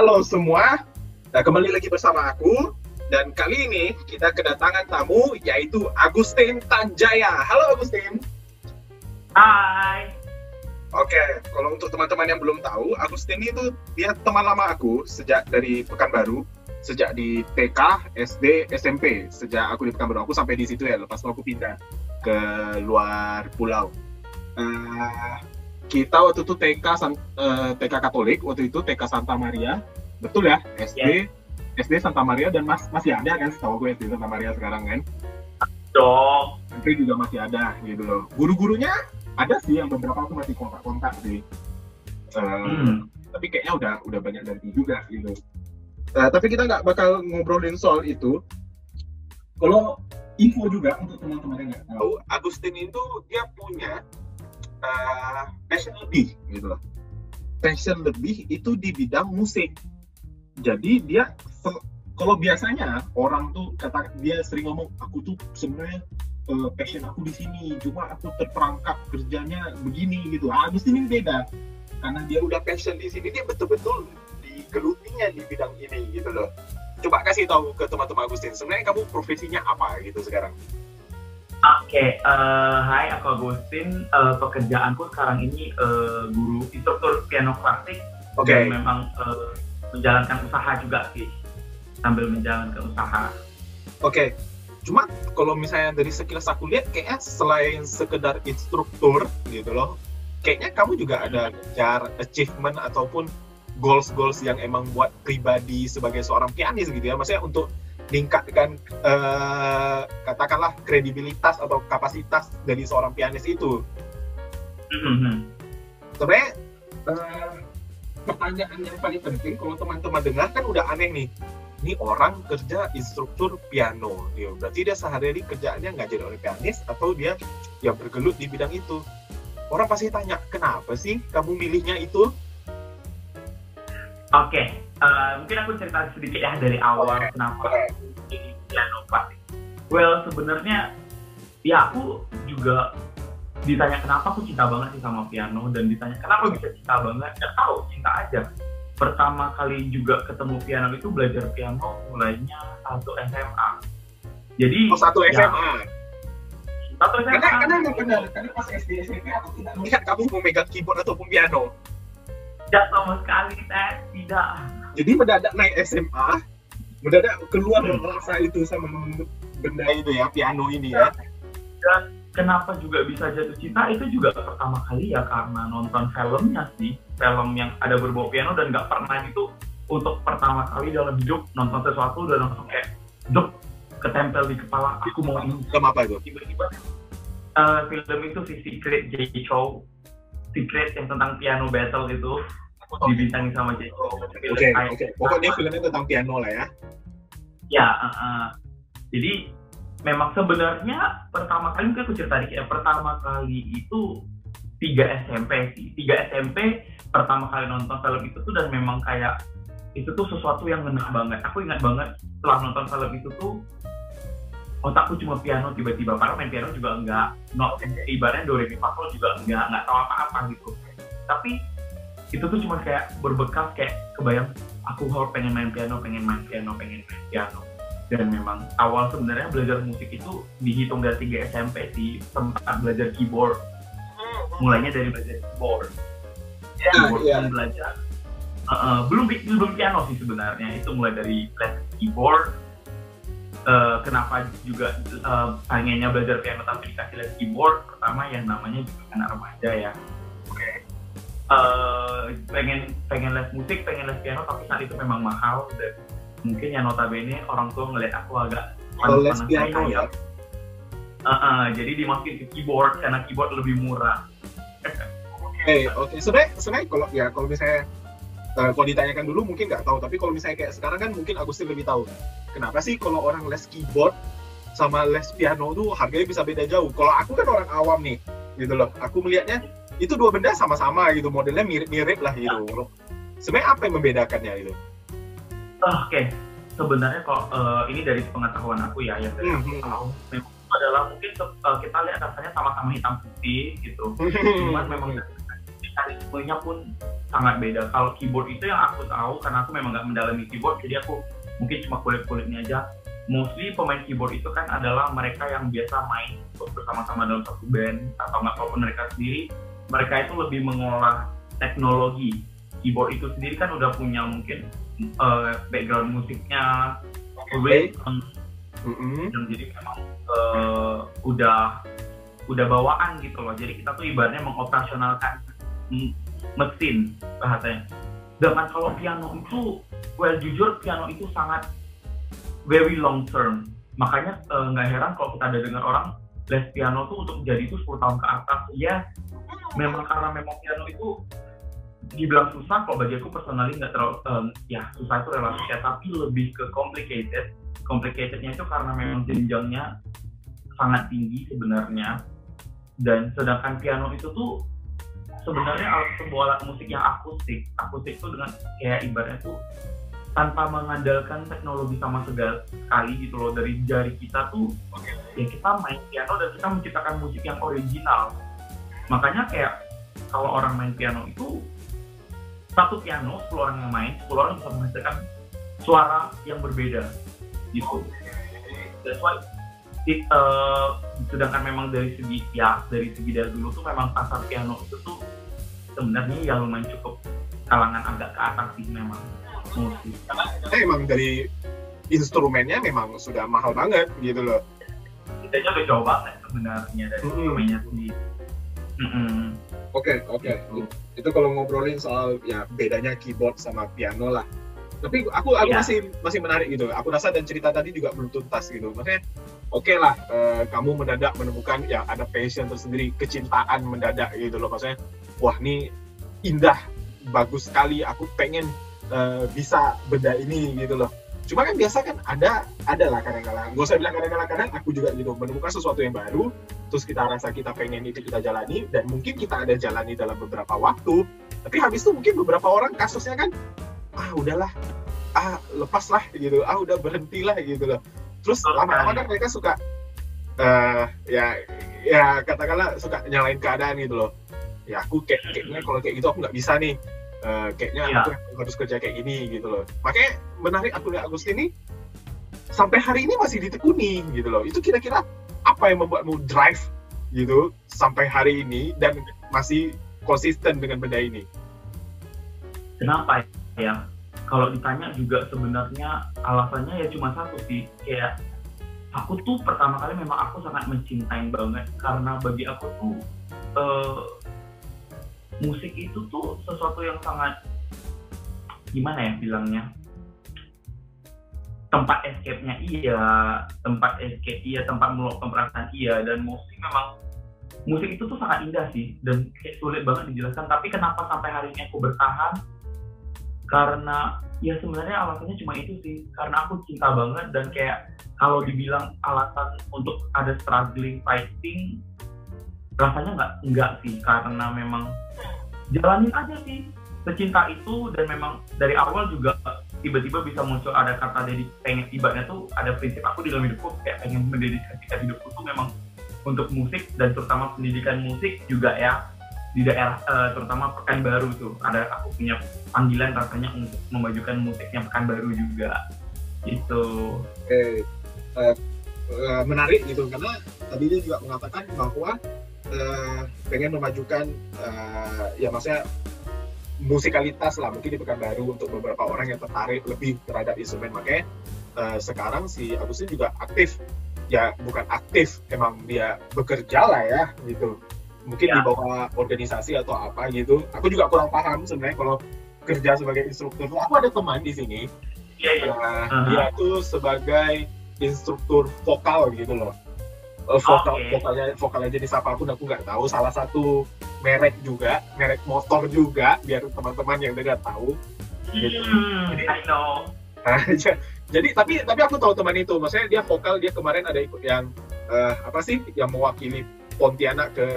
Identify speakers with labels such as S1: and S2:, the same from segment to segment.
S1: Halo semua, nah, kembali lagi bersama aku dan kali ini kita kedatangan tamu yaitu Agustin Tanjaya. Halo Agustin.
S2: Hai.
S1: Oke, kalau untuk teman-teman yang belum tahu, Agustin itu dia teman lama aku sejak dari Pekanbaru, sejak di TK, SD, SMP. Sejak aku di Pekanbaru, aku sampai di situ ya. Lepas itu aku pindah ke luar pulau. Uh, kita waktu itu TK uh, eh, TK Katolik, waktu itu TK Santa Maria, betul ya? SD, yeah. SD Santa Maria dan mas masih ada kan? Setahu gue SD Santa Maria sekarang kan?
S2: Dong.
S1: Nanti juga masih ada gitu loh. Guru-gurunya ada sih yang beberapa aku masih kontak-kontak sih uh, hmm. tapi kayaknya udah udah banyak ganti juga gitu uh, tapi kita nggak bakal ngobrolin soal itu kalau info juga untuk teman-teman yang nggak tahu Agustin itu dia punya uh, passion lebih gitu loh. Passion lebih itu di bidang musik. Jadi dia kalau biasanya orang tuh kata dia sering ngomong aku tuh sebenarnya uh, passion aku di sini cuma aku terperangkap kerjanya begini gitu. Agus ini beda. Karena dia udah passion di sini dia betul-betul digelutinya di bidang ini gitu loh. Coba kasih tahu ke teman-teman Agustin sebenarnya kamu profesinya apa? gitu sekarang
S2: Oke, okay, uh, eh, hai aku Agustin. Uh, pekerjaanku sekarang ini uh, guru instruktur piano klasik okay. dan memang uh, menjalankan usaha juga sih sambil menjalankan usaha.
S1: Oke, okay cuma kalau misalnya dari sekilas aku lihat kayaknya selain sekedar instruktur gitu loh kayaknya kamu juga ada cara achievement ataupun goals-goals yang emang buat pribadi sebagai seorang pianis gitu ya maksudnya untuk meningkatkan uh, katakanlah kredibilitas atau kapasitas dari seorang pianis itu. Mm-hmm. sebenarnya uh, pertanyaan yang paling penting kalau teman-teman dengar kan udah aneh nih. Ini orang kerja instruktur piano. Dia berarti dia sehari-hari kerjaannya nggak jadi oleh pianis atau dia yang bergelut di bidang itu. Orang pasti tanya kenapa sih kamu milihnya itu
S2: oke okay. uh, eh, mungkin aku cerita sedikit ya dari awal okay. kenapa okay. piano klasik well sebenarnya ya aku juga ditanya kenapa aku cinta banget sih sama piano dan ditanya kenapa bisa cinta banget ya tahu cinta aja pertama kali juga ketemu piano itu belajar piano mulainya satu SMA. Jadi
S1: oh, satu SMA. Ya,
S2: satu SMA.
S1: Karena, karena yang benar, karena pas SD SMP aku tidak melihat kamu memegang keyboard ataupun piano.
S2: Tidak sama sekali, saya tidak.
S1: Jadi mendadak naik SMA, mendadak keluar hmm. rasa itu sama benda itu ya, piano ini ya.
S2: Dan kenapa juga bisa jatuh cinta? Itu juga pertama kali ya karena nonton filmnya sih. Film yang ada berbau piano dan nggak pernah itu untuk pertama kali dalam hidup nonton sesuatu dan langsung kayak duk ketempel di kepala aku mau ini.
S1: Film apa itu?
S2: Tiba-tiba uh, film itu si Secret J Secret yang tentang piano battle itu oh. dibintangi sama J Chow
S1: oke okay, oke. Okay. pokoknya filmnya tentang piano lah ya.
S2: Ya uh, uh, jadi memang sebenarnya pertama kali mungkin aku cerita dikit ya pertama kali itu tiga SMP sih. Tiga SMP pertama kali nonton film itu tuh dan memang kayak itu tuh sesuatu yang ngena banget. Aku ingat banget setelah nonton film itu tuh otakku cuma piano tiba-tiba. Karena main piano juga enggak not ibaratnya do re mi fa sol juga enggak enggak tahu apa-apa gitu. Tapi itu tuh cuma kayak berbekas kayak kebayang aku harus pengen main piano pengen main piano pengen main piano. Dan memang awal sebenarnya belajar musik itu dihitung dari tiga SMP sih sempat belajar keyboard. Mulainya dari belajar keyboard. Ya, keyboard ya. belajar. Uh, uh, belum belum piano sih sebenarnya. Itu mulai dari les keyboard uh, kenapa juga uh, pengennya belajar piano tapi dikasih les keyboard? Pertama yang namanya juga anak remaja ya. Uh, pengen pengen les musik pengen les piano tapi saat itu memang mahal dan mungkin yang notabene orang tua ngeliat aku agak
S1: panas piano ya.
S2: uh, uh, jadi dimasukin ke keyboard karena keyboard lebih murah.
S1: Oke okay, oke. Okay. sebenarnya sebenarnya kalau ya kalau misalnya uh, kalau ditanyakan dulu mungkin nggak tahu tapi kalau misalnya kayak sekarang kan mungkin Agustin lebih tahu kenapa sih kalau orang les keyboard sama les piano tuh harganya bisa beda jauh kalau aku kan orang awam nih gitu loh aku melihatnya itu dua benda sama-sama gitu modelnya mirip-mirip lah gitu ya. sebenarnya apa yang membedakannya itu
S2: Oke, okay. sebenarnya kok uh, ini dari pengetahuan aku ya yang dari hmm, aku hmm. tahu memang adalah mungkin uh, kita lihat rasanya sama-sama hitam putih gitu. Cuman memang mekanismenya pun sangat beda. Kalau keyboard itu yang aku tahu karena aku memang nggak mendalami keyboard, jadi aku mungkin cuma kulit-kulitnya aja. Mostly pemain keyboard itu kan adalah mereka yang biasa main bersama-sama dalam satu band atau nggak kalaupun mereka sendiri, mereka itu lebih mengolah teknologi. Keyboard itu sendiri kan udah punya mungkin uh, background musiknya, okay. mm -hmm. dan jadi memang uh, udah udah bawaan gitu loh. Jadi kita tuh ibaratnya mengoperasionalkan mesin bahasanya. Sedangkan kalau piano itu, well jujur piano itu sangat very long term. Makanya eh, nggak uh, heran kalau kita ada dengar orang les piano tuh untuk jadi itu 10 tahun ke atas. Ya, memang karena memang piano itu dibilang susah kalau bagi aku personally nggak terlalu um, ya susah itu relatif ya tapi lebih ke complicated complicatednya itu karena memang jenjangnya sangat tinggi sebenarnya dan sedangkan piano itu tuh sebenarnya alat sebuah alat musik yang akustik akustik itu dengan kayak ibaratnya tuh tanpa mengandalkan teknologi sama segala sekali gitu loh. Dari jari kita tuh ya kita main piano dan kita menciptakan musik yang original. Makanya kayak kalau orang main piano itu satu piano 10 orang yang main 10 orang bisa menghasilkan suara yang berbeda gitu. That's why it, uh, sedangkan memang dari segi ya dari segi dari dulu tuh memang pasar piano itu tuh sebenarnya ya lumayan cukup kalangan agak ke atas sih memang musik.
S1: Karena emang dari instrumennya memang sudah mahal banget gitu loh.
S2: Kita udah jauh banget sebenarnya dari mm -hmm. instrumennya sendiri.
S1: Oke oke. Itu kalau ngobrolin soal ya bedanya keyboard sama piano lah tapi aku aku yeah. masih masih menarik gitu aku rasa dan cerita tadi juga belum tuntas gitu maksudnya oke okay lah uh, kamu mendadak menemukan ya ada passion tersendiri kecintaan mendadak gitu loh maksudnya wah ini indah bagus sekali aku pengen uh, bisa benda ini gitu loh. Cuma kan biasa kan ada ada lah kadang-kadang. Gak usah bilang kadang-kadang kadang aku juga gitu menemukan sesuatu yang baru terus kita rasa kita pengen itu kita jalani dan mungkin kita ada jalani dalam beberapa waktu. Tapi habis itu mungkin beberapa orang kasusnya kan ah udahlah ah lepas lah gitu. Ah udah berhentilah gitu loh. Terus lama-lama kan mereka suka uh, ya ya katakanlah suka nyalain keadaan gitu loh ya aku kayak kayaknya kalau kayak gitu aku nggak bisa nih. Uh, kayaknya ya. aku harus kerja kayak gini gitu loh. Makanya menarik aku lihat Agustin ini sampai hari ini masih ditekuni gitu loh. Itu kira-kira apa yang membuatmu drive gitu sampai hari ini dan masih konsisten dengan benda ini?
S2: Kenapa ya? Kalau ditanya juga sebenarnya alasannya ya cuma satu sih. Kayak aku tuh pertama kali memang aku sangat mencintai banget. Karena bagi aku tuh uh, musik itu tuh sesuatu yang sangat gimana ya bilangnya? Tempat escape-nya iya tempat escape iya tempat meluapkan perasaan iya dan musik memang musik itu tuh sangat indah sih dan kayak sulit banget dijelaskan. Tapi kenapa sampai hari ini aku bertahan? Karena ya sebenarnya alasannya cuma itu sih. Karena aku cinta banget dan kayak kalau dibilang alasan untuk ada struggling fighting rasanya nggak nggak sih karena memang jalanin aja sih secinta itu dan memang dari awal juga tiba-tiba bisa muncul ada kata dari pengen ibaratnya tuh ada prinsip aku di dalam hidupku kayak pengen mendedikasikan hidupku tuh memang untuk musik dan terutama pendidikan musik juga ya di daerah uh, terutama Pekanbaru tuh. Ada aku punya panggilan rasanya untuk memajukan musiknya Pekanbaru juga. Itu
S1: oke. Okay. uh, uh, menarik gitu karena tadi dia juga mengatakan bahwa uh, pengen memajukan uh, ya maksudnya musikalitas lah mungkin di Pekanbaru untuk beberapa orang yang tertarik lebih terhadap instrumen. Makanya uh, sekarang si Agustin juga aktif. Ya bukan aktif emang dia bekerja lah ya gitu. Mungkin ya. di bawah organisasi atau apa gitu. Aku juga kurang paham sebenarnya kalau kerja sebagai instruktur. Aku ada teman di sini. Ya, ya. Uh, uh-huh. dia tuh sebagai instruktur vokal gitu loh uh, vokal okay. vokalnya vokalnya jenis apa pun aku nggak tahu salah satu merek juga merek motor juga biar teman-teman yang dengar tahu gitu.
S2: hmm, jadi I know
S1: nah, jadi tapi tapi aku tahu teman itu maksudnya dia vokal dia kemarin ada ikut yang uh, apa sih yang mewakili Pontianak ke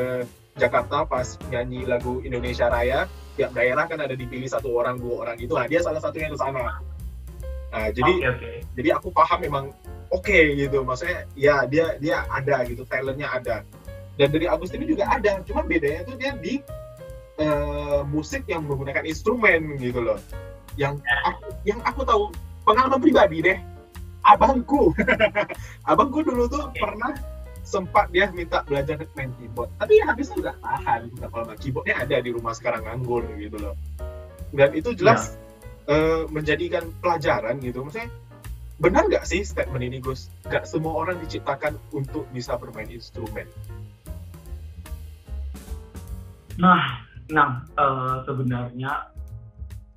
S1: Jakarta pas nyanyi lagu Indonesia Raya tiap daerah kan ada dipilih satu orang dua orang itu nah dia salah satunya ke sana nah jadi okay, okay. jadi aku paham memang oke okay, gitu. Maksudnya ya dia dia ada gitu. Talentnya ada. Dan dari Agus ini juga ada. Cuma bedanya tuh dia di uh, musik yang menggunakan instrumen gitu loh. Yang aku, yang aku tahu pengalaman pribadi deh. Abangku. Abangku dulu tuh okay. pernah sempat dia minta belajar main keyboard. Tapi habisnya udah tahan. Berapa lama keyboardnya ada di rumah sekarang nganggur gitu loh. Dan itu jelas ya. uh, menjadikan pelajaran gitu. Maksudnya benar nggak sih statement ini Gus nggak semua orang diciptakan untuk bisa bermain instrumen
S2: nah nah uh, sebenarnya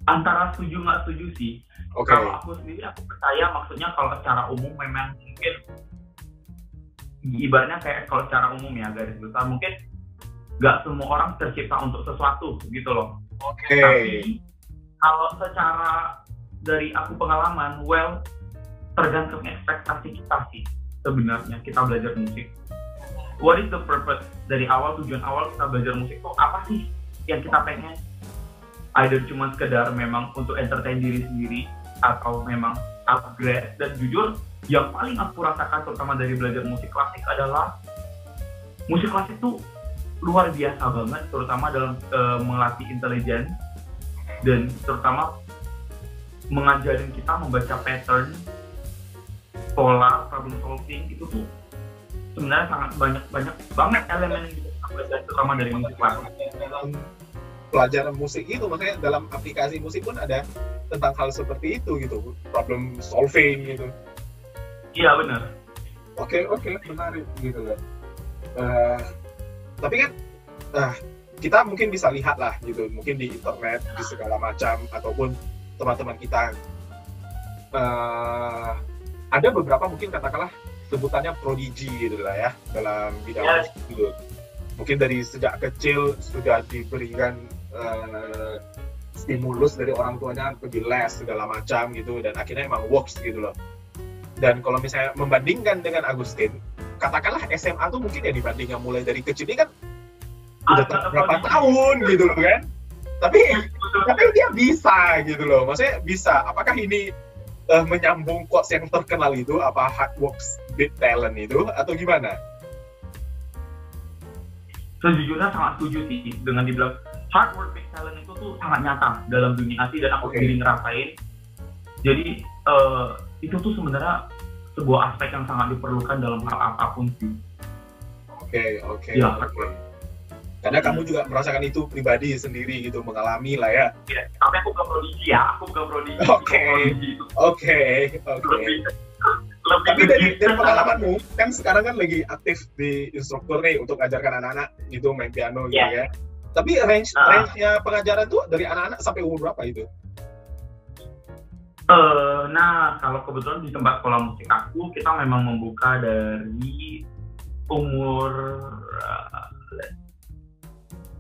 S2: antara setuju nggak setuju sih Okay. Kalau aku sendiri aku percaya maksudnya kalau secara umum memang mungkin ibaratnya kayak kalau secara umum ya garis besar mungkin nggak semua orang tercipta untuk sesuatu gitu loh.
S1: Oke. Okay.
S2: Tapi kalau secara dari aku pengalaman, well tergantung ekspektasi kita sih sebenarnya kita belajar musik. What is the purpose dari awal tujuan awal kita belajar musik tuh apa sih yang kita pengen? Either cuma sekedar memang untuk entertain diri sendiri atau memang upgrade dan jujur yang paling aku rasakan terutama dari belajar musik klasik adalah musik klasik itu luar biasa banget terutama dalam uh, melatih intelijen dan terutama mengajarin kita membaca pattern pola problem solving itu tuh sebenarnya sangat banyak banyak banget elemen yang kita belajar terutama dari musik klasik
S1: pelajaran musik itu makanya dalam aplikasi musik pun ada tentang hal seperti itu gitu problem solving gitu.
S2: Iya benar.
S1: Oke okay, oke okay, menarik gitu loh uh, tapi kan uh, kita mungkin bisa lihat lah gitu mungkin di internet di segala macam ataupun teman-teman kita. Uh, ada beberapa mungkin katakanlah sebutannya prodigi gitu lah ya dalam bidang yes. gitu mungkin dari sejak kecil sudah diberikan uh, stimulus dari orang tuanya pergi les segala macam gitu dan akhirnya emang works gitu loh. Dan kalau misalnya membandingkan dengan Agustin katakanlah SMA tuh mungkin ya dibandingkan mulai dari kecil ini kan udah ah, berapa tahun gitu loh kan. Tapi tapi dia bisa gitu loh. Maksudnya bisa. Apakah ini uh, menyambung quotes yang terkenal itu apa hard works beat talent itu atau gimana
S2: sejujurnya sangat setuju sih dengan dibilang hard work big talent itu tuh sangat nyata dalam dunia asli dan aku okay. sendiri ngerasain jadi uh, itu tuh sebenarnya sebuah aspek yang sangat diperlukan dalam hal apa pun sih
S1: oke okay, oke okay, ya, okay. Karena kamu juga merasakan itu pribadi sendiri gitu mengalami lah ya.
S2: Ya tapi aku bukan prodigi ya aku bukan prodigi
S1: oke. Oke oke. Tapi dari, dari pengalamanmu kan sekarang kan lagi aktif di instruktur nih untuk ngajarkan anak-anak gitu main piano gitu yeah. ya. Tapi range uh, range-nya pengajaran tuh dari anak-anak sampai umur berapa itu?
S2: Uh, nah, kalau kebetulan di tempat sekolah musik aku, kita memang membuka dari umur uh,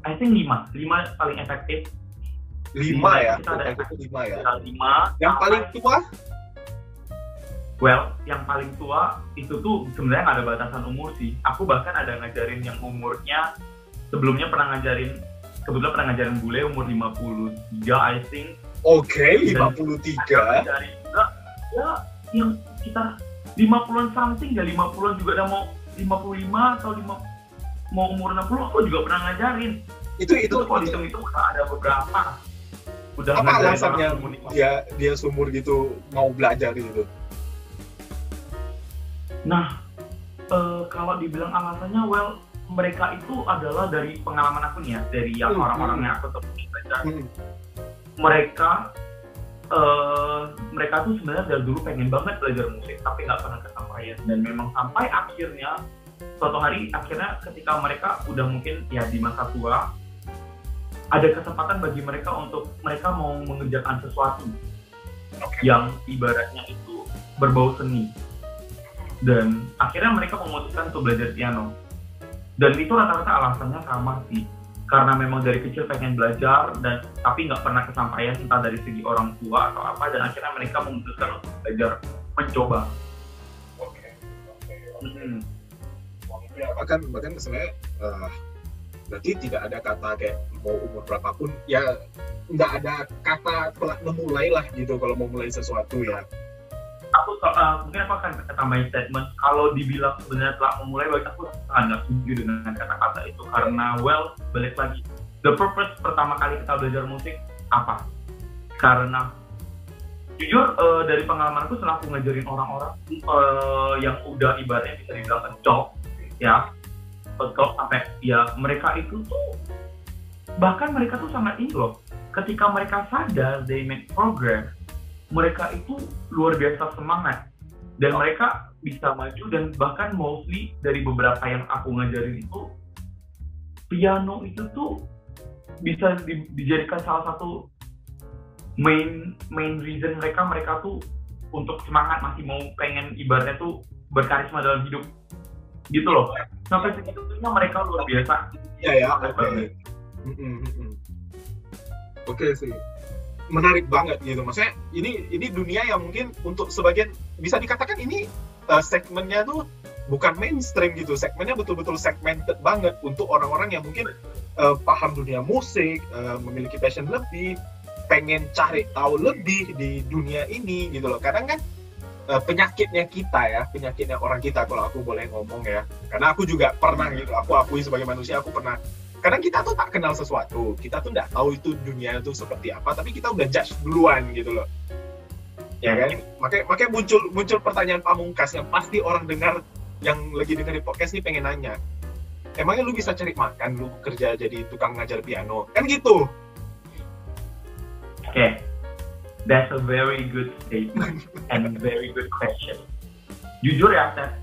S2: I think lima, lima paling efektif.
S1: Lima, ya? Kita ada lima ya?
S2: Lima.
S1: Yang paling tua?
S2: Well, yang paling tua itu tuh sebenarnya nggak ada batasan umur sih. Aku bahkan ada ngajarin yang umurnya sebelumnya pernah ngajarin kebetulan pernah ngajarin bule umur 53 I think
S1: oke okay, 53
S2: dari juga ya yang kita 50-an something ya 50-an juga udah mau 55 atau 5 mau umur 60 aku juga pernah ngajarin.
S1: Itu itu, itu
S2: kalau hitung itu ada beberapa.
S1: Udah apa alasannya dia dia sumur gitu mau belajar gitu?
S2: Nah uh, kalau dibilang alasannya well mereka itu adalah dari pengalaman aku nih ya dari yang hmm, orang-orang yang aku temui hmm. mereka uh, mereka tuh sebenarnya dari dulu pengen banget belajar musik tapi nggak pernah kesampaian. Dan memang sampai akhirnya suatu hari akhirnya ketika mereka udah mungkin ya di masa tua ada kesempatan bagi mereka untuk mereka mau mengerjakan sesuatu okay. yang ibaratnya itu berbau seni. Dan akhirnya mereka memutuskan untuk belajar piano. Dan itu rata-rata alasannya sama sih. Karena memang dari kecil pengen belajar dan tapi nggak pernah kesampaian entah dari segi orang tua atau apa dan akhirnya mereka memutuskan untuk belajar mencoba.
S1: Oke oke. Hmm. Bahkan bahkan sebenarnya uh, berarti tidak ada kata kayak mau umur berapapun ya nggak ada kata telah memulai lah gitu kalau mau mulai sesuatu ya.
S2: Aku uh, mungkin aku akan tambahin statement. Kalau dibilang sebenarnya telah memulai bagi aku sangat setuju dengan kata-kata itu. Karena well balik lagi. The purpose pertama kali kita belajar musik apa? Karena jujur uh, dari pengalamanku setelah aku ngajarin orang-orang uh, yang udah ibaratnya bisa dibilang ngecok ya ngecok sampai ya mereka itu tuh bahkan mereka tuh sangat ini loh. Ketika mereka sadar they make progress mereka itu luar biasa semangat. Dan mereka bisa maju dan bahkan mostly dari beberapa yang aku ngajarin itu piano itu tuh bisa di, dijadikan salah satu main main reason mereka mereka tuh untuk semangat masih mau pengen ibaratnya tuh berkarisma dalam hidup gitu loh sampai segitunya mereka luar biasa.
S1: Ya ya oke. Okay. oke okay, sih. Menarik banget gitu. Maksudnya ini ini dunia yang mungkin untuk sebagian bisa dikatakan ini uh, segmennya tuh bukan mainstream gitu. Segmennya betul-betul segmented banget untuk orang-orang yang mungkin uh, paham dunia musik uh, memiliki passion lebih pengen cari tahu lebih di dunia ini gitu loh. Kadang kan uh, penyakitnya kita ya penyakitnya orang kita kalau aku boleh ngomong ya. Karena aku juga pernah gitu aku akui sebagai manusia aku pernah. Kadang kita tuh tak kenal sesuatu kita tuh nggak tahu itu dunia itu seperti apa tapi kita udah judge duluan gitu loh. Ya kan? Makanya makanya muncul muncul pertanyaan pamungkas yang pasti orang dengar yang lagi dengerin podcast ini pengen nanya. Emangnya lu bisa cari makan lu kerja jadi tukang ngajar piano? Kan gitu.
S2: Okay, that's a very good statement and a very good question. Jujur ya, Seth,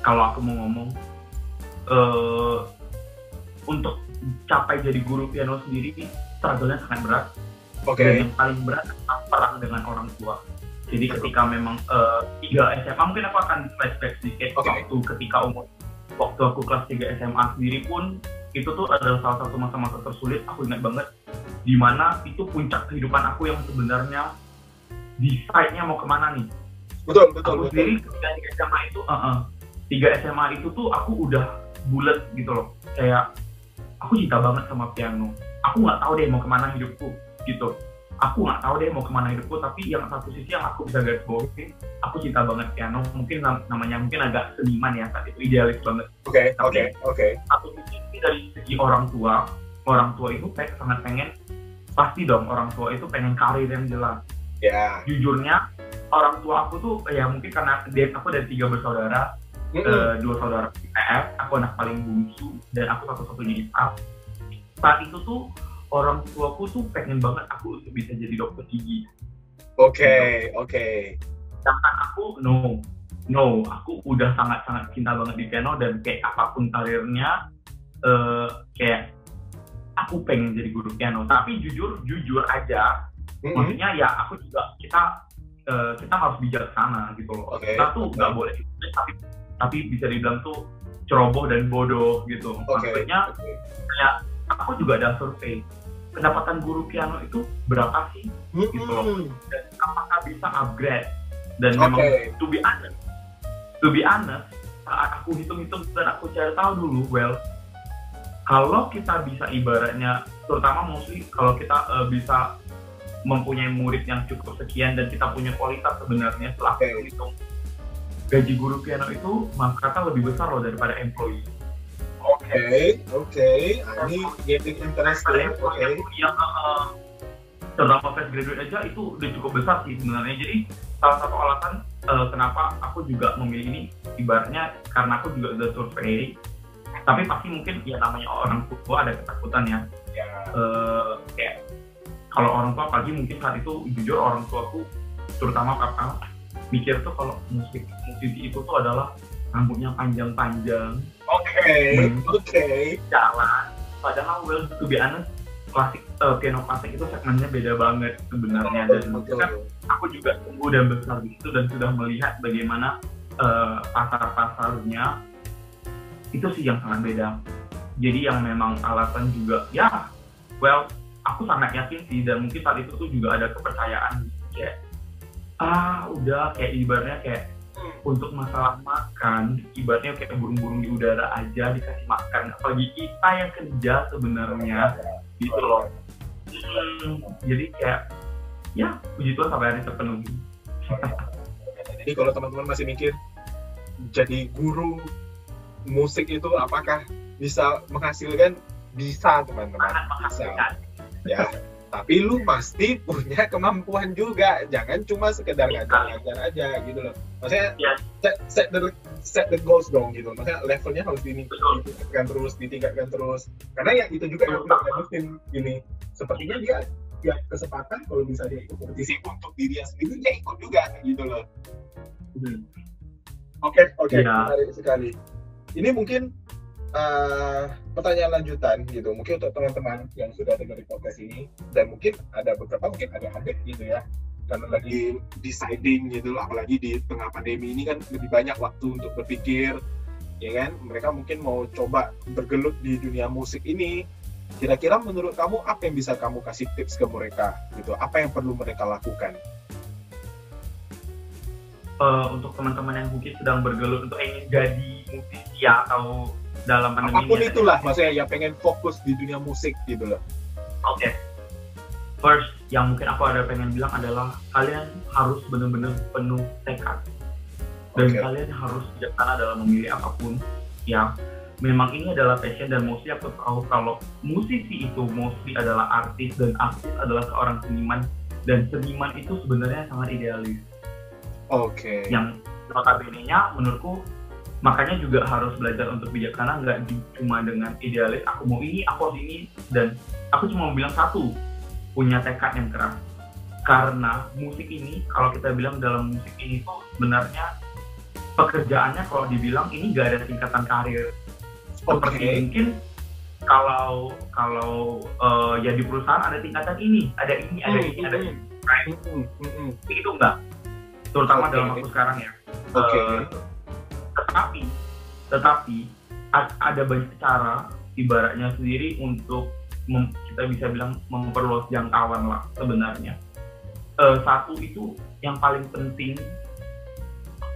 S2: kalau aku mau ngomong, uh, untuk capai jadi guru piano sendiri, struggle-nya sangat berat.
S1: Oke. Okay.
S2: Dan yang paling berat adalah perang dengan orang tua. Jadi ketika memang uh, tiga SMA, mungkin aku akan flashback sedikit okay. waktu ketika umur waktu aku kelas 3 SMA sendiri pun itu tuh adalah salah satu masa-masa tersulit. Aku ingat banget di mana itu puncak kehidupan aku yang sebenarnya decide-nya mau ke mana nih?
S1: Betul betul
S2: aku
S1: betul.
S2: sendiri ketika di SMA itu uh -uh, tiga SMA itu tuh aku udah bulat gitu loh. Kayak aku cinta banget sama piano. Aku nggak tahu deh mau ke mana hidupku gitu. Aku nggak tahu deh mau ke mana hidupku tapi yang satu sisi yang aku bisa garis bawahi aku cinta banget piano. Mungkin namanya mungkin agak seniman ya saat itu idealis banget.
S1: Oke okay, oke okay, oke. okay.
S2: satu sisi dari segi orang tua orang tua itu sangat pengen pasti dong orang tua itu pengen karir yang jelas. Yeah. Jujurnya orang tua aku tuh ya mungkin karena dia aku dari tiga bersaudara, mm -hmm. uh, dua saudara IPS, aku anak paling bungsu dan aku satu-satunya IPA. Saat itu tuh orang tuaku tuh pengen banget aku untuk bisa jadi dokter gigi.
S1: Oke, okay, gitu. oke. Okay.
S2: Sedangkan aku no, no, aku udah sangat-sangat cinta banget di piano dan kayak apa pun karirnya, uh, kayak aku pengen jadi guru piano tapi jujur jujur aja mm-hmm. maksudnya ya aku juga kita uh, kita harus bijaksana gitu loh okay. kita tuh nggak okay. boleh tapi tapi bisa dibilang tuh ceroboh dan bodoh gitu okay. maksudnya okay. kayak aku juga ada survei pendapatan guru piano itu berapa sih mm-hmm. gitu loh dan apakah bisa upgrade dan okay. memang to be honest to be honest saat aku hitung-hitung dan aku cari tahu dulu well kalau kita bisa ibaratnya terutama mostly kalau kita uh, bisa mempunyai murid yang cukup sekian dan kita punya kualitas sebenarnya setelah okay. hitung gaji guru piano itu maka kata lebih besar loh daripada employee.
S1: Oke, okay, oke. Okay. Ini getting interesting. Oke. Okay.
S2: Yang uh, terutama fresh graduate aja itu udah cukup besar sih sebenarnya. Jadi salah satu alasan uh, kenapa aku juga memilih ini ibaratnya karena aku juga udah survei tapi pasti mungkin ya namanya orang tua ada ketakutan ya, ya. Uh, kayak kalau orang tua pagi mungkin saat itu jujur orang tuaku terutama papa mikir tuh kalau musik musisi itu tuh adalah rambutnya panjang-panjang.
S1: Oke okay, oke. Okay.
S2: jalan. Padahal well to be honest klasik uh, piano klasik itu segmennya beda banget sebenarnya. Dan betul. kan aku juga tumbuh dan besar di situ dan sudah melihat bagaimana uh, pasar-pasarnya itu sih yang sangat beda. Jadi yang memang alasan juga ya well aku sangat yakin sih dan mungkin saat itu tuh juga ada kepercayaan. Kayak ah udah kayak ibaratnya kayak hmm. untuk masalah makan ibaratnya kayak burung-burung di udara aja dikasih makan. Apalagi kita yang kerja sebenarnya gitu loh. Hmm, jadi kayak ya puji Tuhan sampai hari terpenuhi.
S1: Jadi kalau teman-teman masih mikir jadi guru musik itu apakah bisa menghasilkan? Bisa teman-teman. Bisa ya. Tapi lu pasti punya kemampuan juga. Jangan cuma sekedar iya. ngajar-ngajar aja gitu loh. Maksudnya yeah. set, set the set the goals dong gitu. Maksudnya levelnya harus ditingkatkan terus ditingkatkan terus. Karena ya itu juga yang udah musim ini. Sepertinya dia ya kesempatan kalau bisa dia ikut kompetisi untuk diri sendiri dia ikut juga gitu loh. Hmm. oke okay, oke. Okay, yeah. menarik sekali. Ini mungkin uh, pertanyaan lanjutan gitu. Mungkin untuk teman-teman yang sudah dengar di podcast ini dan mungkin ada beberapa mungkin ada habit gitu ya. Karena lagi deciding gitu apalagi di tengah pandemi ini kan lebih banyak waktu untuk berpikir ya kan? Mereka mungkin mau coba bergelut di dunia musik ini. Kira-kira menurut kamu apa yang bisa kamu kasih tips ke mereka gitu? Apa yang perlu mereka lakukan?
S2: Uh, untuk teman-teman yang mungkin sedang bergelut untuk ingin jadi musisi atau dalam
S1: pandemi apa pun ini itulah maksudnya yang pengen fokus di dunia musik gitu loh
S2: oke okay. first yang mungkin aku ada pengen bilang adalah kalian harus benar-benar penuh tekad dan okay. kalian harus bijaksana dalam memilih apa pun yang memang ini adalah passion dan mostly aku tahu kalau musisi itu mostly adalah artis dan artis adalah seorang seniman dan seniman itu sebenarnya sangat idealis.
S1: Oke. Okay.
S2: Yang notabene-nya menurutku makanya juga harus belajar untuk bijaksana nggak cuma dengan idealis aku mau ini aku harus ini dan aku cuma mau bilang satu punya tekad yang keras karena musik ini kalau kita bilang dalam musik ini tuh sebenarnya pekerjaannya kalau dibilang ini gak ada tingkatan karir seperti okay. mungkin kalau kalau uh, ya di perusahaan ada tingkatan ini ada ini ada hmm, ini ada ini right? hmm, hmm, hmm. itu enggak terutama okay. dalam waktu sekarang ya
S1: okay. uh,
S2: tetapi tetapi ada banyak cara ibaratnya sendiri untuk mem, kita bisa bilang memperluas jangkauan lah sebenarnya uh, satu itu yang paling penting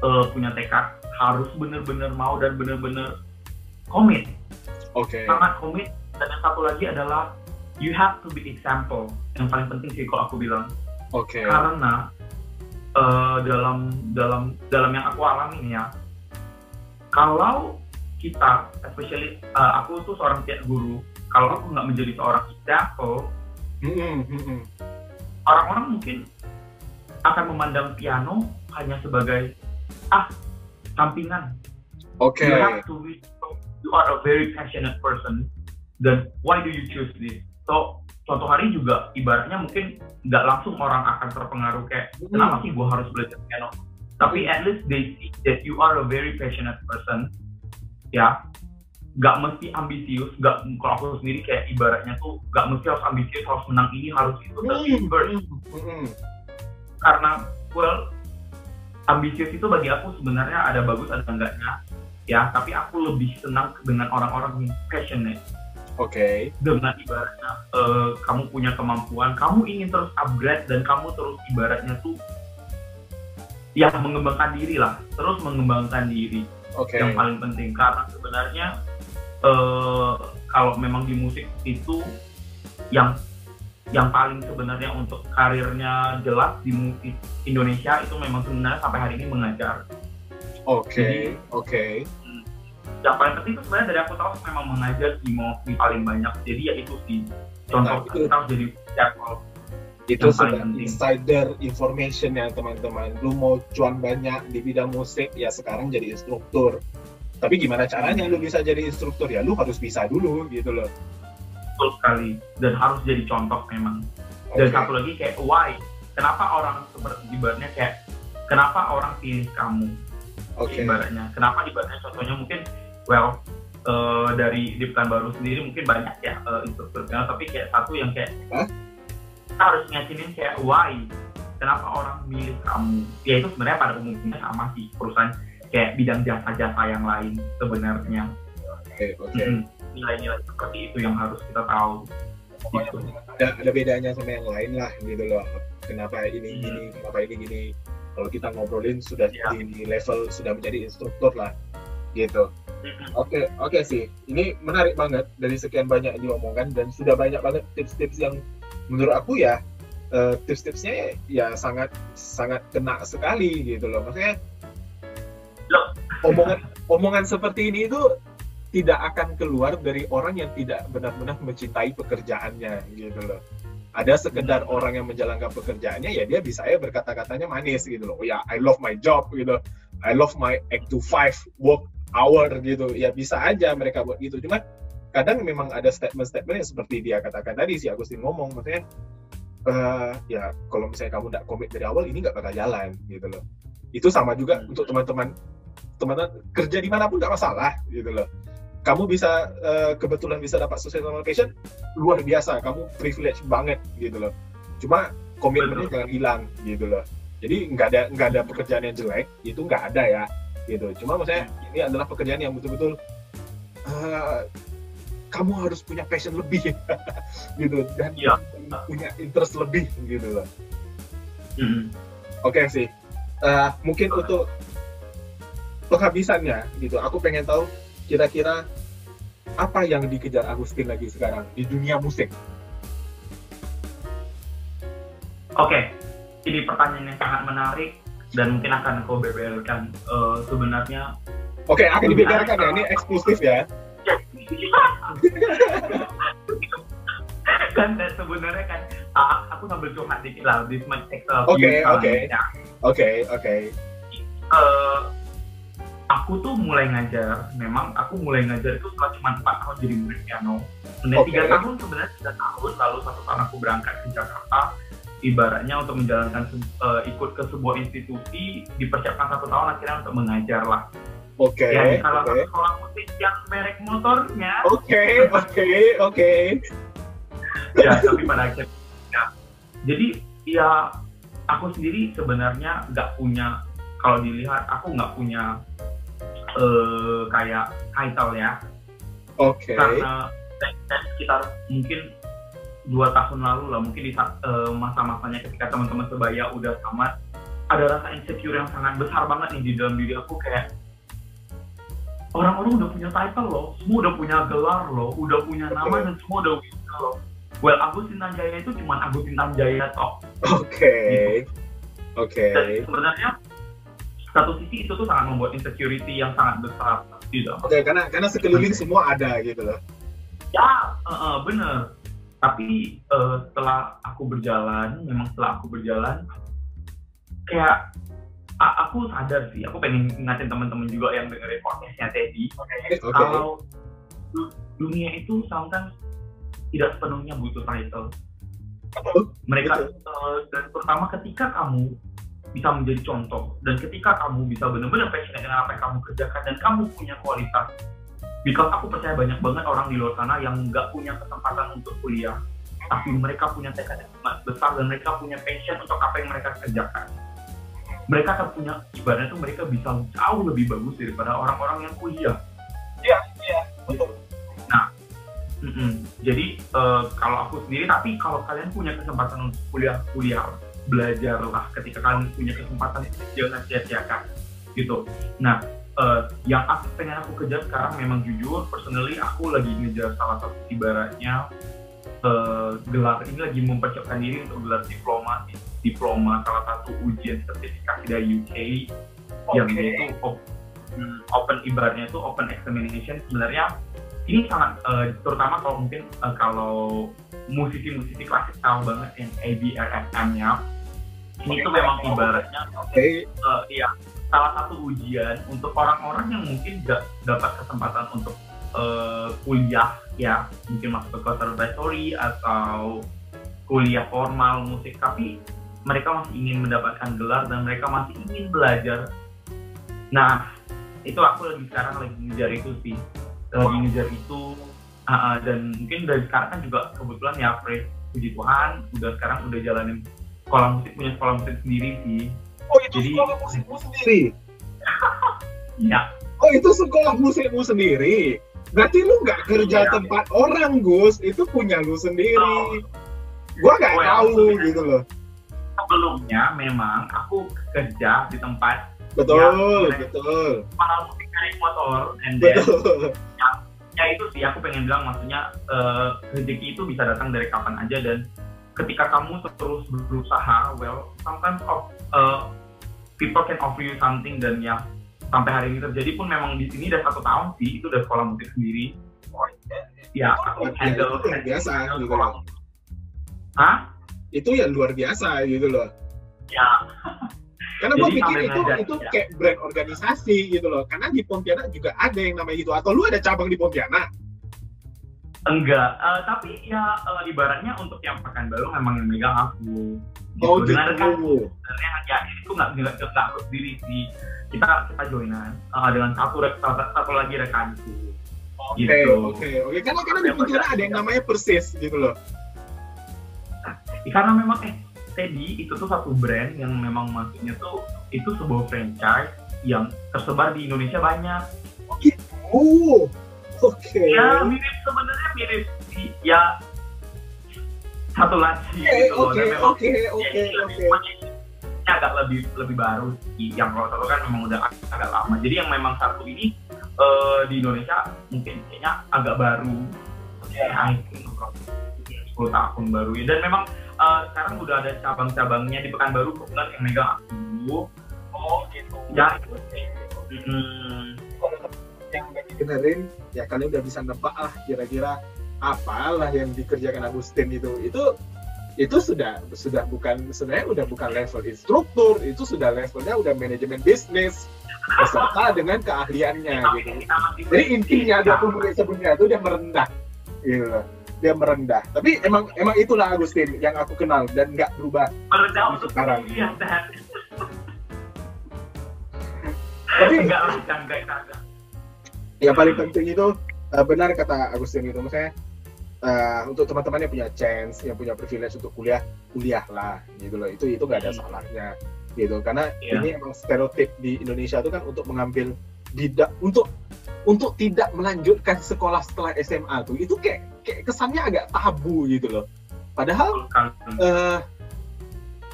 S2: uh, punya tekad harus benar-benar mau dan benar-benar komit
S1: okay.
S2: sangat komit dan yang satu lagi adalah you have to be example yang paling penting sih kalau aku bilang
S1: okay.
S2: karena uh, dalam dalam dalam yang aku alami ya kalau kita, especially uh, aku tuh seorang tiap guru, kalau aku nggak menjadi seorang mm-hmm. orang-orang mungkin akan memandang piano hanya sebagai ah sampingan.
S1: Oke. Okay.
S2: You have to be, you are a very passionate person. Then why do you choose this? So suatu hari juga ibaratnya mungkin nggak langsung orang akan terpengaruh kayak mm. kenapa sih gue harus belajar piano? Tapi at least they see that you are a very passionate person ya nggak mesti ambisius nggak kalau aku sendiri kayak ibaratnya tuh nggak mesti harus ambisius harus menang ini harus itu mm, mm, mm. karena well ambisius itu bagi aku sebenarnya ada bagus ada enggaknya ya tapi aku lebih senang dengan orang-orang yang passionate
S1: Oke. Okay.
S2: Dengan ibaratnya uh, kamu punya kemampuan, kamu ingin terus upgrade dan kamu terus ibaratnya tuh ya mengembangkan diri lah terus mengembangkan diri
S1: okay.
S2: yang paling penting karena sebenarnya uh, kalau memang di musik itu yang yang paling sebenarnya untuk karirnya jelas di musik Indonesia itu memang sebenarnya sampai hari ini mengajar.
S1: Oke, okay, oke. Okay.
S2: Hmm, yang paling penting itu sebenarnya dari aku tahu memang mengajar di di paling banyak. Jadi ya itu sih contoh nah, itu. kita harus jadi
S1: itu sudah insider information ya teman-teman. Lu mau cuan banyak di bidang musik ya sekarang jadi instruktur. Tapi gimana caranya lu bisa jadi instruktur? Ya lu harus bisa dulu gitu loh.
S2: Betul sekali. Dan harus jadi contoh memang. Dan okay. satu lagi kayak why? Kenapa orang seperti ibaratnya kayak kenapa orang pilih kamu? Okay. ibaratnya. Kenapa ibaratnya? Contohnya mungkin well uh, dari di baru sendiri mungkin banyak ya uh, instruktur tapi kayak satu yang kayak huh? Kita harus ngiyakinin kayak why kenapa orang milih kamu ya itu sebenarnya pada umumnya sama sih perusahaan kayak bidang jasa-jasa yang lain sebenarnya
S1: oke okay, oke okay.
S2: nilai-nilai seperti itu yang harus kita tahu
S1: gitu. ada, ada bedanya sama yang lain lah gitu loh kenapa ini hmm. gini kenapa ini gini kalau kita ngobrolin sudah yeah. di level sudah menjadi instruktur lah gitu. Oke, okay, oke okay sih. Ini menarik banget dari sekian banyak yang diomongkan dan sudah banyak banget tips-tips yang menurut aku ya uh, tips-tipsnya ya sangat sangat kena sekali gitu loh. Maksudnya omongan omongan seperti ini itu tidak akan keluar dari orang yang tidak benar-benar mencintai pekerjaannya gitu loh. Ada sekedar hmm. orang yang menjalankan pekerjaannya ya dia bisa ya berkata-katanya manis gitu loh. Oh ya I love my job gitu. I love my 8 to 5 work hour gitu. Ya bisa aja mereka buat gitu. Cuma kadang memang ada statement-statement yang seperti dia katakan tadi si Agustin ngomong maksudnya uh, ya kalau misalnya kamu tidak komit dari awal ini nggak bakal jalan gitu loh. Itu sama juga hmm. untuk teman-teman teman-teman kerja di mana pun nggak masalah gitu loh. Kamu bisa uh, kebetulan bisa dapat social location luar biasa kamu privilege banget gitu loh. Cuma komitmennya jangan hilang gitu loh. Jadi nggak ada nggak ada pekerjaan yang jelek itu nggak ada ya gitu. Cuma maksudnya ini adalah pekerjaan yang betul-betul uh, kamu harus punya passion lebih gitu dan ya. punya interest lebih gitu loh mm. oke okay, sih uh, mungkin untuk penghabisannya gitu aku pengen tahu kira-kira apa yang dikejar Agustin lagi sekarang di dunia musik?
S2: Oke, okay. ini pertanyaan yang sangat menarik dan mungkin akan kau beberkan uh, sebenarnya.
S1: Oke, okay, akan dibeberkan ya, ini eksklusif ya.
S2: Kan sebenarnya kan aku sambil curhat dikit lah this much
S1: oke oke. oke oke.
S2: Aku tuh mulai ngajar memang aku mulai ngajar itu setelah cuma empat tahun jadi murid piano. Dan tiga tahun sebenarnya tiga tahun lalu satu tahun aku berangkat ke Jakarta. Ibaratnya untuk menjalankan uh, ikut ke sebuah institusi dipersiapkan satu tahun akhirnya untuk mengajar lah
S1: Oke. Okay,
S2: ya, kalau okay. sekolah musik yang merek motornya.
S1: Oke, okay, oke, okay, oke. Okay.
S2: ya, tapi pada akhirnya. Ya. Jadi ya aku sendiri sebenarnya nggak punya kalau dilihat aku nggak punya uh, kayak title ya.
S1: Oke. Okay.
S2: Karena dan sekitar mungkin dua tahun lalu lah mungkin di uh, masa-masanya ketika teman-teman sebaya udah tamat ada rasa insecure yang sangat besar banget nih di dalam diri aku kayak orang-orang udah punya title loh, semua udah punya gelar loh, udah punya nama dan semua udah punya loh. Well, Agustin Tanjaya itu cuma Agustin Tanjaya toh.
S1: Oke. Okay. Gitu. Oke. Okay.
S2: sebenarnya satu sisi itu tuh sangat membuat insecurity yang sangat besar gitu.
S1: Oke, okay, karena karena sekeliling semua ada gitu loh.
S2: Ya, uh, uh, bener. Tapi uh, setelah aku berjalan, memang setelah aku berjalan, kayak aku sadar sih, aku pengen ingatin teman-teman juga yang dengerin podcastnya Teddy, okay. kalau dunia itu sometimes tidak sepenuhnya butuh title. Mereka uh, dan terutama ketika kamu bisa menjadi contoh dan ketika kamu bisa benar-benar passionate dengan apa yang kamu kerjakan dan kamu punya kualitas because aku percaya banyak banget orang di luar sana yang nggak punya kesempatan untuk kuliah tapi mereka punya tekad yang besar dan mereka punya passion untuk apa yang mereka kerjakan mereka akan punya ibaratnya tuh mereka bisa jauh lebih bagus daripada orang-orang yang kuliah.
S1: Iya iya betul.
S2: Nah mm -mm. jadi uh, kalau aku sendiri tapi kalau kalian punya kesempatan untuk kuliah kuliah belajarlah ketika kalian punya kesempatan jangan sia-siakan gitu. Nah uh, yang aku pengen aku kejar sekarang memang jujur personally aku lagi ngejar salah satu ibaratnya uh, gelar ini lagi mempersiapkan diri untuk gelar diploma diploma salah satu ujian sertifikasi dari UK okay. yang itu open, open ibaratnya itu open examination sebenarnya ini sangat uh, terutama kalau mungkin uh, kalau musisi-musisi klasik tahu banget yang ABRFM-nya ini tuh memang ibaratnya okay. uh, eh, ya salah satu ujian untuk orang-orang yang mungkin gak dapat kesempatan untuk uh, kuliah ya mungkin masuk ke conservatory atau kuliah formal musik tapi mereka masih ingin mendapatkan gelar dan mereka masih ingin belajar. Nah itu aku lagi sekarang lagi ngejar itu sih. Lagi ngejar itu uh, dan mungkin dari sekarang kan juga kebetulan ya puji Tuhan udah sekarang udah jalanin sekolah musik punya sekolah musik sendiri sih.
S1: Oh itu Jadi, sekolah musikmu sendiri?
S2: Ya
S1: oh itu sekolah musikmu sendiri? Berarti lu nggak kerja ya, tempat ya. orang Gus. Itu punya lu sendiri. Oh. gua nggak oh, tahu ya, gitu loh
S2: sebelumnya memang aku kerja di tempat
S1: betul ya, betul
S2: para musik naik motor and then betul. Ya, ya itu sih aku pengen bilang maksudnya uh, rezeki itu bisa datang dari kapan aja dan ketika kamu terus berusaha well sometimes of, uh, people can offer you something dan ya sampai hari ini terjadi pun memang di sini udah satu tahun sih itu udah sekolah musik sendiri
S1: oh,
S2: iya. ya aku handle
S1: itu luar biasa gitu loh
S2: Hah?
S1: Itu yang luar biasa gitu loh
S2: ya
S1: karena gue pikir itu itu ya. kayak brand organisasi gitu loh karena di Pontianak juga ada yang namanya itu atau lu ada cabang di Pontianak
S2: enggak uh, tapi ya uh, ibaratnya untuk yang Pekanbaru memang yang megang aku
S1: gitu. oh gitu
S2: kan sebenarnya ya itu nggak nggak nggak sendiri sih kita kita joinan uh, dengan satu, satu lagi rekanku
S1: Oke, okay, gitu. oke, okay, oke. Okay. Karena karena di Pontianak ada yang namanya persis gitu loh.
S2: Nah, karena memang eh Teddy itu tuh satu brand yang memang maksudnya tuh itu sebuah franchise yang tersebar di Indonesia banyak.
S1: Oh gitu. Oke. Okay.
S2: Ya mirip sebenarnya mirip ya satu lagi
S1: gitu Oke oke oke oke
S2: agak lebih lebih baru sih. Yang kalau satu kan memang udah agak lama. Jadi yang memang satu ini uh, di Indonesia mungkin kayaknya agak baru. Ya, yeah. 10 tahun baru ya. Dan memang uh, sekarang udah ada cabang-cabangnya di Pekanbaru kebetulan yang megang aku.
S1: Oh gitu.
S2: Ya.
S1: Hmm. yang dengerin ya kalian udah bisa nebak lah kira-kira apalah yang dikerjakan Agustin itu itu itu sudah sudah bukan sebenarnya udah bukan level instruktur itu sudah levelnya udah manajemen bisnis beserta dengan keahliannya gitu jadi intinya puluh menit sebelumnya itu dia merendah gitu dia merendah tapi emang emang itulah Agustin yang aku kenal dan nggak berubah
S2: merendah untuk sekarang iya
S1: tapi enggak lah yang paling penting itu eh, benar kata Agustin itu maksudnya uh, untuk teman-teman yang punya chance, yang punya privilege untuk kuliah, kuliah lah gitu loh. Itu itu nggak ada hmm. salahnya gitu. Karena yeah. ini emang stereotip di Indonesia itu kan untuk mengambil tidak untuk untuk tidak melanjutkan sekolah setelah SMA tuh itu kayak kayak kesannya agak tabu gitu loh. Padahal uh,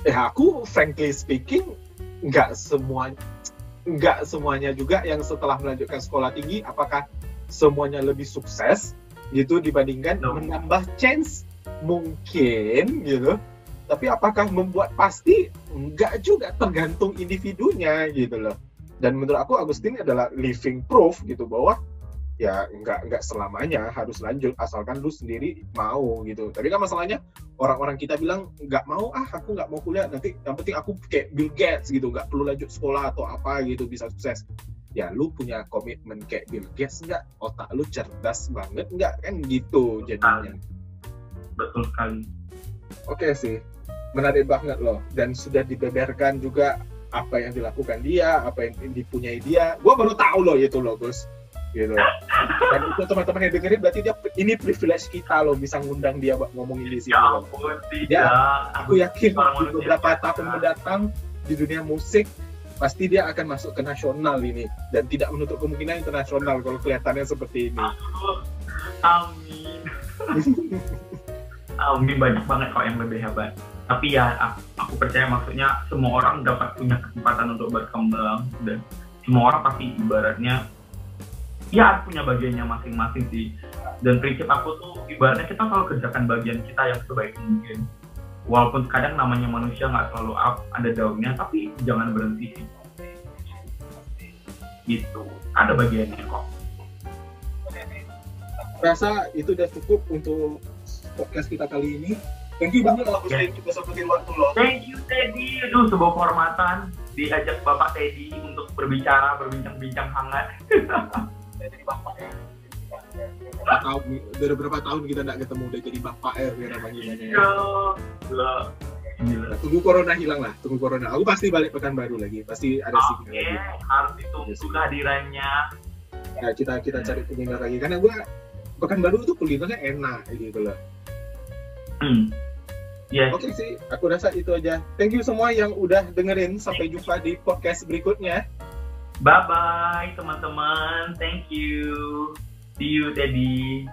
S1: ya aku frankly speaking nggak semua nggak semuanya juga yang setelah melanjutkan sekolah tinggi apakah semuanya lebih sukses gitu dibandingkan no. menambah chance? Mungkin gitu. Tapi apakah membuat pasti? Enggak juga tergantung individunya gitu loh. Dan menurut aku Agustin adalah living proof gitu bahwa ya enggak enggak selamanya harus lanjut asalkan lu sendiri mau gitu. Tapi kan masalahnya orang-orang kita bilang enggak mau ah aku enggak mau kuliah nanti yang penting aku kayak Bill Gates gitu. Enggak perlu lanjut sekolah atau apa gitu bisa sukses. Ya lu punya komitmen kayak Bill Gates nggak? Otak lu cerdas banget nggak? Kan gitu jadinya.
S2: betul sekali.
S1: Oke sih menarik banget loh. Dan sudah dibeberkan juga apa yang dilakukan dia apa yang dipunyai dia. Gua baru tahu loh itu loh Gus gitu dan itu teman-teman yang dengerin berarti dia ini privilege kita loh bisa ngundang dia buat ngomongin di sini
S2: ya, loh.
S1: ya aku yakin di beberapa tahun mendatang di dunia musik pasti dia akan masuk ke nasional ini dan tidak menutup kemungkinan internasional kalau kelihatannya seperti ini.
S2: Amin. Amin banyak banget kok yang lebih hebat. Tapi ya aku percaya maksudnya semua orang dapat punya kesempatan untuk berkembang dan semua orang pasti ibaratnya ya punya bagiannya masing-masing sih. Dan prinsip aku tuh ibaratnya kita selalu kerjakan bagian kita yang sebaik mungkin. Walaupun kadang namanya manusia nggak selalu up ada daunnya tapi jangan berhenti gitu. Ada bagiannya kok.
S1: Rasa itu udah cukup untuk podcast kita kali ini. Thank you banget loh okay. kita sempetin waktu loh.
S2: Thank you Teddy. Itu sebuah kehormatan diajak Bapak Teddy untuk berbicara berbincang-bincang hangat
S1: jadi Bapak ya tahun dari berapa tahun kita nggak ketemu udah jadi bapak ya biar panggilannya ya. Gila. Tunggu corona hilang lah, tunggu corona. Aku pasti balik pekan baru lagi, pasti ada
S2: sih. Oke, okay, harus ditunggu kehadirannya.
S1: Ya kita kita cari pendengar lagi karena gua pekan baru itu kulinernya enak gitu loh.
S2: Hmm.
S1: Yes. Oke okay, sih, aku rasa itu aja. Thank you semua yang udah dengerin. Sampai jumpa di podcast berikutnya.
S2: Bye bye teman-teman. Thank you. See you, Teddy.